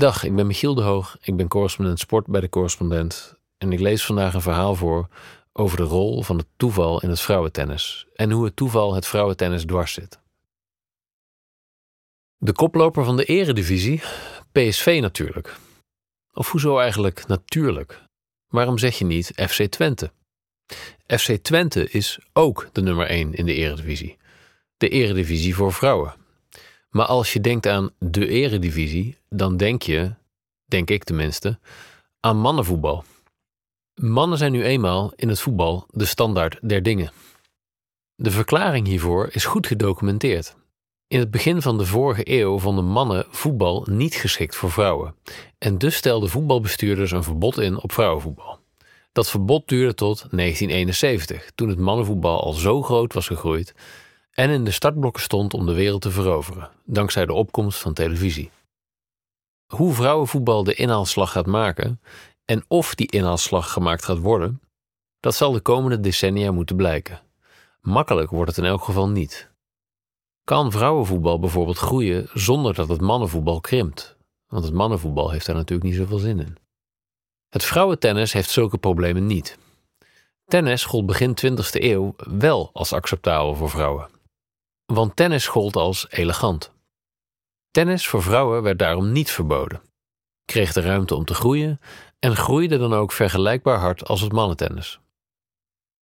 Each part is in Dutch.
Dag, ik ben Michiel de Hoog. Ik ben correspondent sport bij de correspondent. En ik lees vandaag een verhaal voor over de rol van het toeval in het vrouwentennis. En hoe het toeval het vrouwentennis dwars zit. De koploper van de eredivisie? PSV natuurlijk. Of hoezo eigenlijk natuurlijk? Waarom zeg je niet FC Twente? FC Twente is ook de nummer 1 in de eredivisie. De eredivisie voor vrouwen. Maar als je denkt aan de eredivisie, dan denk je, denk ik tenminste, aan mannenvoetbal. Mannen zijn nu eenmaal in het voetbal de standaard der dingen. De verklaring hiervoor is goed gedocumenteerd. In het begin van de vorige eeuw vonden mannen voetbal niet geschikt voor vrouwen. En dus stelden voetbalbestuurders een verbod in op vrouwenvoetbal. Dat verbod duurde tot 1971, toen het mannenvoetbal al zo groot was gegroeid en in de startblokken stond om de wereld te veroveren, dankzij de opkomst van televisie. Hoe vrouwenvoetbal de inhaalslag gaat maken en of die inhaalslag gemaakt gaat worden, dat zal de komende decennia moeten blijken. Makkelijk wordt het in elk geval niet. Kan vrouwenvoetbal bijvoorbeeld groeien zonder dat het mannenvoetbal krimpt? Want het mannenvoetbal heeft daar natuurlijk niet zoveel zin in. Het vrouwentennis heeft zulke problemen niet. Tennis gold begin 20e eeuw wel als acceptabel voor vrouwen. Want tennis gold als elegant. Tennis voor vrouwen werd daarom niet verboden, kreeg de ruimte om te groeien en groeide dan ook vergelijkbaar hard als het mannentennis.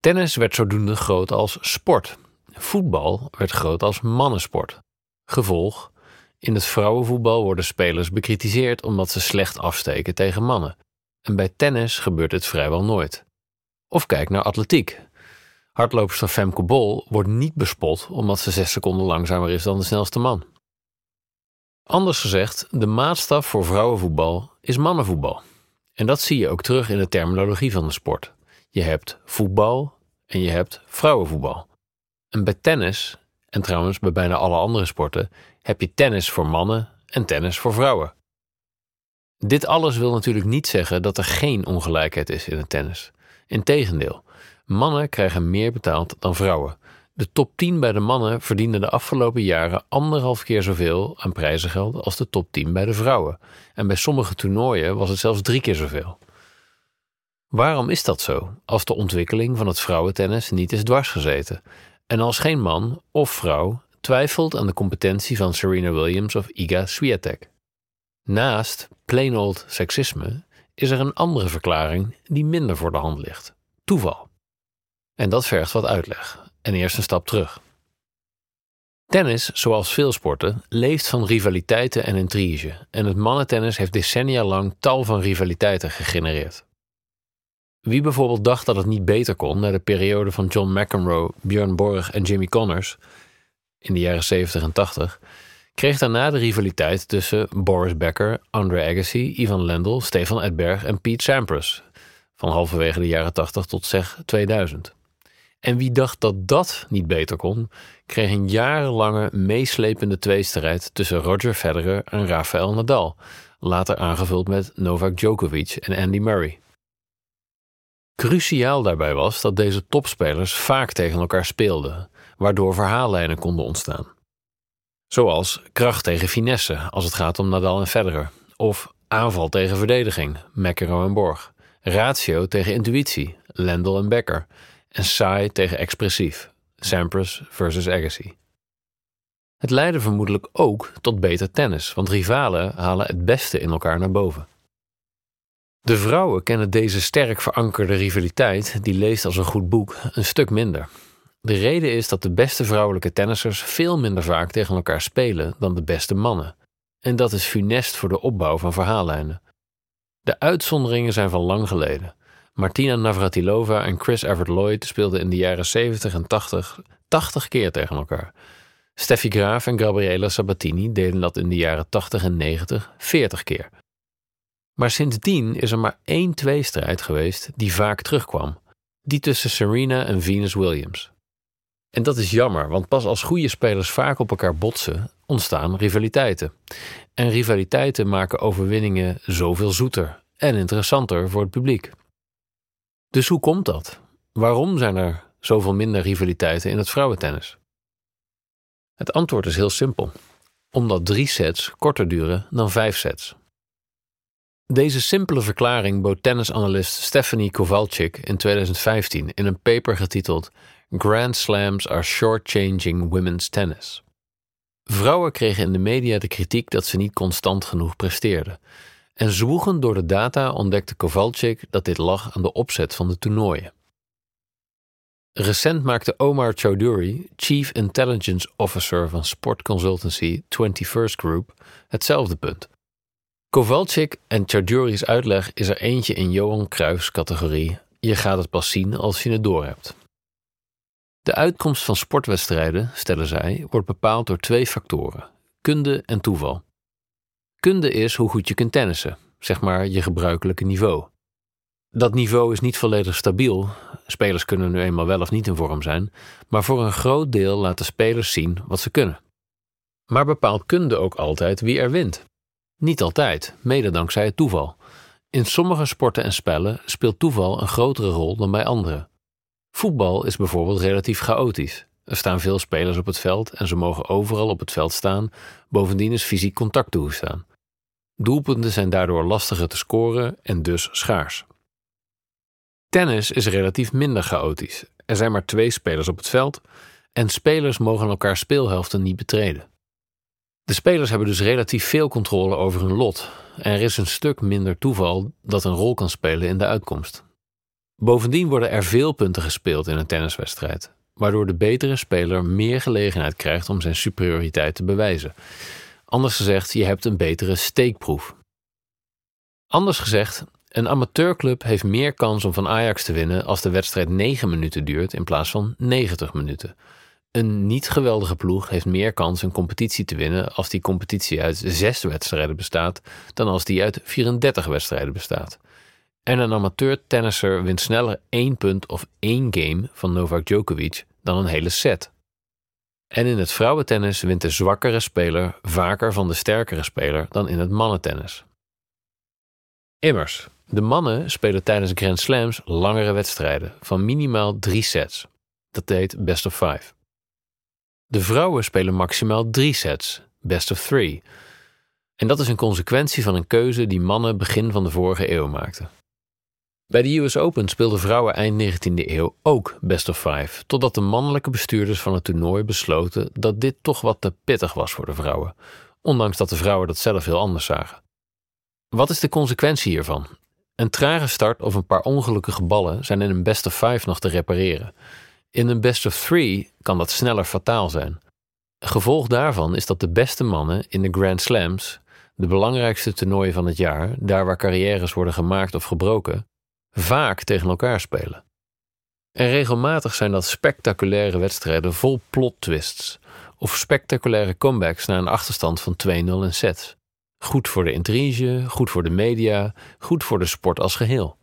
Tennis werd zodoende groot als sport. Voetbal werd groot als mannensport. Gevolg: in het vrouwenvoetbal worden spelers bekritiseerd omdat ze slecht afsteken tegen mannen. En bij tennis gebeurt dit vrijwel nooit. Of kijk naar atletiek. Hardloopster Femke Bol wordt niet bespot omdat ze zes seconden langzamer is dan de snelste man. Anders gezegd, de maatstaf voor vrouwenvoetbal is mannenvoetbal. En dat zie je ook terug in de terminologie van de sport. Je hebt voetbal en je hebt vrouwenvoetbal. En bij tennis, en trouwens bij bijna alle andere sporten, heb je tennis voor mannen en tennis voor vrouwen. Dit alles wil natuurlijk niet zeggen dat er geen ongelijkheid is in het tennis. Integendeel, mannen krijgen meer betaald dan vrouwen. De top 10 bij de mannen verdiende de afgelopen jaren anderhalf keer zoveel aan prijzengeld als de top 10 bij de vrouwen. En bij sommige toernooien was het zelfs drie keer zoveel. Waarom is dat zo, als de ontwikkeling van het vrouwentennis niet is dwarsgezeten? En als geen man of vrouw twijfelt aan de competentie van Serena Williams of Iga Swiatek? Naast plain old seksisme is er een andere verklaring die minder voor de hand ligt: toeval. En dat vergt wat uitleg. En eerst een stap terug. Tennis, zoals veel sporten, leeft van rivaliteiten en intrige. En het mannentennis heeft decennia lang tal van rivaliteiten gegenereerd. Wie bijvoorbeeld dacht dat het niet beter kon na de periode van John McEnroe, Björn Borg en Jimmy Connors in de jaren 70 en 80, kreeg daarna de rivaliteit tussen Boris Becker, Andre Agassi, Ivan Lendl, Stefan Edberg en Pete Sampras van halverwege de jaren 80 tot zeg 2000. En wie dacht dat dat niet beter kon, kreeg een jarenlange meeslepende tweestrijd tussen Roger Federer en Rafael Nadal, later aangevuld met Novak Djokovic en Andy Murray. Cruciaal daarbij was dat deze topspelers vaak tegen elkaar speelden, waardoor verhaallijnen konden ontstaan. Zoals kracht tegen finesse als het gaat om Nadal en Federer, of aanval tegen verdediging, McEnroe en Borg, ratio tegen intuïtie, Lendl en Becker, en saai tegen expressief, Sampras versus Agassi. Het leidde vermoedelijk ook tot beter tennis, want rivalen halen het beste in elkaar naar boven. De vrouwen kennen deze sterk verankerde rivaliteit, die leest als een goed boek, een stuk minder. De reden is dat de beste vrouwelijke tennissers veel minder vaak tegen elkaar spelen dan de beste mannen. En dat is funest voor de opbouw van verhaallijnen. De uitzonderingen zijn van lang geleden. Martina Navratilova en Chris Everett Lloyd speelden in de jaren 70 en 80 80 keer tegen elkaar. Steffi Graaf en Gabriela Sabatini deden dat in de jaren 80 en 90 40 keer. Maar sindsdien is er maar één tweestrijd geweest die vaak terugkwam: die tussen Serena en Venus Williams. En dat is jammer, want pas als goede spelers vaak op elkaar botsen, ontstaan rivaliteiten. En rivaliteiten maken overwinningen zoveel zoeter en interessanter voor het publiek. Dus hoe komt dat? Waarom zijn er zoveel minder rivaliteiten in het vrouwentennis? Het antwoord is heel simpel. Omdat drie sets korter duren dan vijf sets. Deze simpele verklaring bood tennisanalist Stephanie Kowalczyk in 2015 in een paper getiteld Grand Slams are shortchanging women's tennis. Vrouwen kregen in de media de kritiek dat ze niet constant genoeg presteerden. En zwoegend door de data ontdekte Kowalczyk dat dit lag aan de opzet van de toernooien. Recent maakte Omar Chowdhury, Chief Intelligence Officer van sportconsultancy 21st Group, hetzelfde punt. Kowalczyk en Chowdhury's uitleg is er eentje in Johan Cruijffs categorie. Je gaat het pas zien als je het doorhebt. De uitkomst van sportwedstrijden, stellen zij, wordt bepaald door twee factoren: kunde en toeval. Kunde is hoe goed je kunt tennissen, zeg maar je gebruikelijke niveau. Dat niveau is niet volledig stabiel. Spelers kunnen nu eenmaal wel of niet in vorm zijn, maar voor een groot deel laten spelers zien wat ze kunnen. Maar bepaalt kunde ook altijd wie er wint? Niet altijd, mede dankzij het toeval. In sommige sporten en spellen speelt toeval een grotere rol dan bij andere. Voetbal is bijvoorbeeld relatief chaotisch. Er staan veel spelers op het veld en ze mogen overal op het veld staan. Bovendien is fysiek contact toegestaan. Doelpunten zijn daardoor lastiger te scoren en dus schaars. Tennis is relatief minder chaotisch. Er zijn maar twee spelers op het veld en spelers mogen elkaar speelhelften niet betreden. De spelers hebben dus relatief veel controle over hun lot. Er is een stuk minder toeval dat een rol kan spelen in de uitkomst. Bovendien worden er veel punten gespeeld in een tenniswedstrijd, waardoor de betere speler meer gelegenheid krijgt om zijn superioriteit te bewijzen. Anders gezegd, je hebt een betere steekproef. Anders gezegd, een amateurclub heeft meer kans om van Ajax te winnen als de wedstrijd 9 minuten duurt in plaats van 90 minuten. Een niet geweldige ploeg heeft meer kans een competitie te winnen als die competitie uit 6 wedstrijden bestaat dan als die uit 34 wedstrijden bestaat. En een amateur-tennisser wint sneller één punt of één game van Novak Djokovic dan een hele set. En in het vrouwentennis wint de zwakkere speler vaker van de sterkere speler dan in het mannentennis. Immers, de mannen spelen tijdens Grand Slams langere wedstrijden van minimaal drie sets. Dat heet best of five. De vrouwen spelen maximaal drie sets, best of three. En dat is een consequentie van een keuze die mannen begin van de vorige eeuw maakten. Bij de US Open speelden vrouwen eind 19e eeuw ook best of five, totdat de mannelijke bestuurders van het toernooi besloten dat dit toch wat te pittig was voor de vrouwen, ondanks dat de vrouwen dat zelf heel anders zagen. Wat is de consequentie hiervan? Een trage start of een paar ongelukkige ballen zijn in een best of five nog te repareren. In een best of three kan dat sneller fataal zijn. Gevolg daarvan is dat de beste mannen in de Grand Slams, de belangrijkste toernooien van het jaar, daar waar carrières worden gemaakt of gebroken, vaak tegen elkaar spelen. En regelmatig zijn dat spectaculaire wedstrijden vol plot twists of spectaculaire comebacks naar een achterstand van 2-0 in sets. Goed voor de intrige, goed voor de media, goed voor de sport als geheel.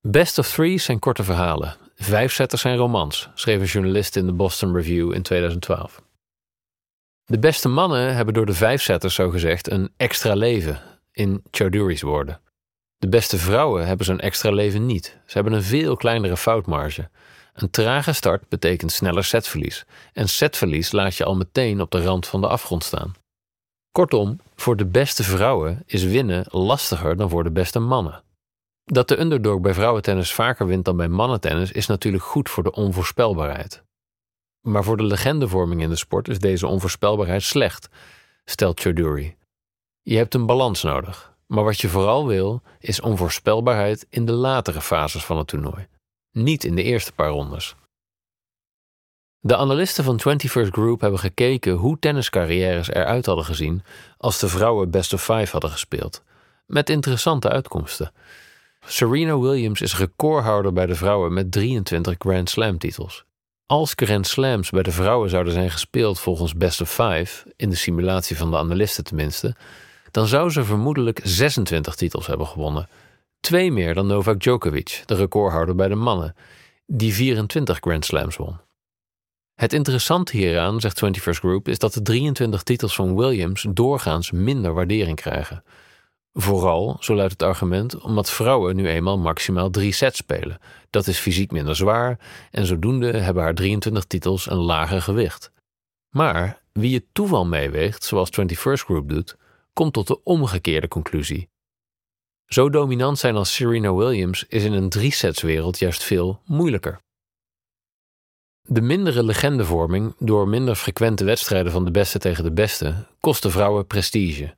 Best of Three zijn korte verhalen. Vijfzetters zijn romans, schreef een journalist in de Boston Review in 2012. De beste mannen hebben door de vijfzetters zogezegd een extra leven, in Chowdhury's woorden. De beste vrouwen hebben zo'n extra leven niet. Ze hebben een veel kleinere foutmarge. Een trage start betekent sneller setverlies. En setverlies laat je al meteen op de rand van de afgrond staan. Kortom, voor de beste vrouwen is winnen lastiger dan voor de beste mannen. Dat de underdog bij vrouwentennis vaker wint dan bij mannentennis is natuurlijk goed voor de onvoorspelbaarheid. Maar voor de legendevorming in de sport is deze onvoorspelbaarheid slecht, stelt Chowdhury. Je hebt een balans nodig. Maar wat je vooral wil, is onvoorspelbaarheid in de latere fases van het toernooi, niet in de eerste paar rondes. De analisten van 21st Group hebben gekeken hoe tenniscarrières eruit hadden gezien als de vrouwen best of five hadden gespeeld, met interessante uitkomsten. Serena Williams is recordhouder bij de vrouwen met 23 Grand Slam titels. Als Grand Slams bij de vrouwen zouden zijn gespeeld volgens best of five, in de simulatie van de analisten tenminste, dan zou ze vermoedelijk 26 titels hebben gewonnen. Twee meer dan Novak Djokovic, de recordhouder bij de mannen, die 24 Grand Slams won. Het interessante hieraan, zegt 21st Group, is dat de 23 titels van Williams doorgaans minder waardering krijgen. Vooral, zo luidt het argument, omdat vrouwen nu eenmaal maximaal drie sets spelen. Dat is fysiek minder zwaar en zodoende hebben haar 23 titels een lager gewicht. Maar wie het toeval meeweegt, zoals 21st Group doet, komt tot de omgekeerde conclusie. Zo dominant zijn als Serena Williams is in een drie-setswereld juist veel moeilijker. De mindere legendevorming door minder frequente wedstrijden van de beste tegen de beste kost de vrouwen prestige.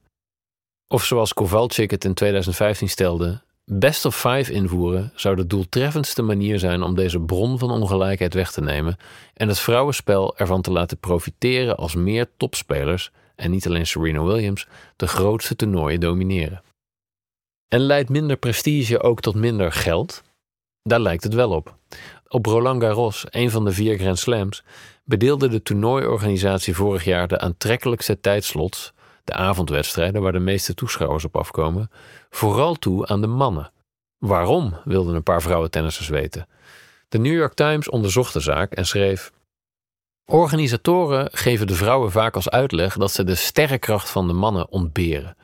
Of zoals Kowalczyk het in 2015 stelde, best of five invoeren zou de doeltreffendste manier zijn om deze bron van ongelijkheid weg te nemen en het vrouwenspel ervan te laten profiteren als meer topspelers, en niet alleen Serena Williams, de grootste toernooien domineren. En leidt minder prestige ook tot minder geld? Daar lijkt het wel op. Op Roland Garros, een van de vier Grand Slams, bedeelde de toernooiorganisatie vorig jaar de aantrekkelijkste tijdslots, de avondwedstrijden waar de meeste toeschouwers op afkomen, vooral toe aan de mannen. Waarom, wilden een paar vrouwentennissers weten. De New York Times onderzocht de zaak en schreef: Organisatoren geven de vrouwen vaak als uitleg dat ze de sterrenkracht van de mannen ontberen.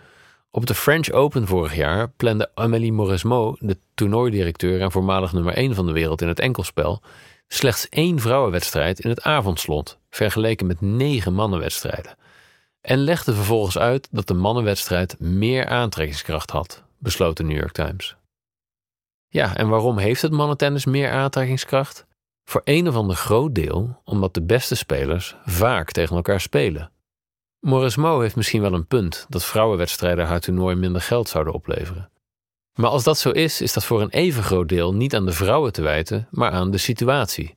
Op de French Open vorig jaar plande Amélie Mauresmo, de toernooidirecteur en voormalig nummer 1 van de wereld in het enkelspel, slechts één vrouwenwedstrijd in het avondslot, vergeleken met negen mannenwedstrijden. En legde vervolgens uit dat de mannenwedstrijd meer aantrekkingskracht had, besloot de New York Times. Ja, en waarom heeft het mannentennis meer aantrekkingskracht? Voor een of ander groot deel omdat de beste spelers vaak tegen elkaar spelen. Mo heeft misschien wel een punt dat vrouwenwedstrijden haar toernooi minder geld zouden opleveren. Maar als dat zo is, is dat voor een even groot deel niet aan de vrouwen te wijten, maar aan de situatie.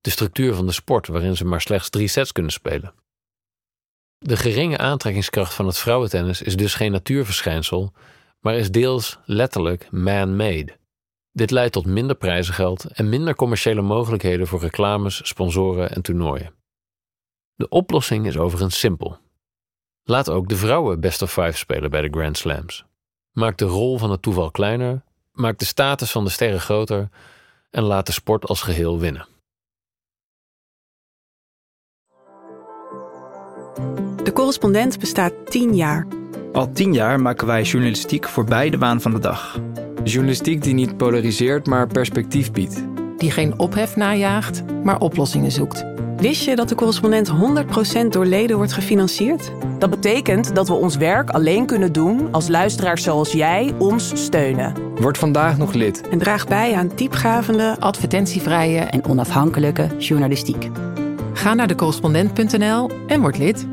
De structuur van de sport waarin ze maar slechts drie sets kunnen spelen. De geringe aantrekkingskracht van het vrouwentennis is dus geen natuurverschijnsel, maar is deels letterlijk man-made. Dit leidt tot minder prijzengeld en minder commerciële mogelijkheden voor reclames, sponsoren en toernooien. De oplossing is overigens simpel. Laat ook de vrouwen best of five spelen bij de Grand Slams. Maak de rol van het toeval kleiner, maak de status van de sterren groter en laat de sport als geheel winnen. De correspondent bestaat 10 jaar. Al tien jaar maken wij journalistiek voor beide waan van de dag. Journalistiek die niet polariseert, maar perspectief biedt. Die geen ophef najaagt, maar oplossingen zoekt. Wist je dat de correspondent 100% door leden wordt gefinancierd? Dat betekent dat we ons werk alleen kunnen doen als luisteraars zoals jij ons steunen. Word vandaag nog lid. En draag bij aan diepgavende, Advertentievrije en onafhankelijke journalistiek. Ga naar decorrespondent.nl en word lid.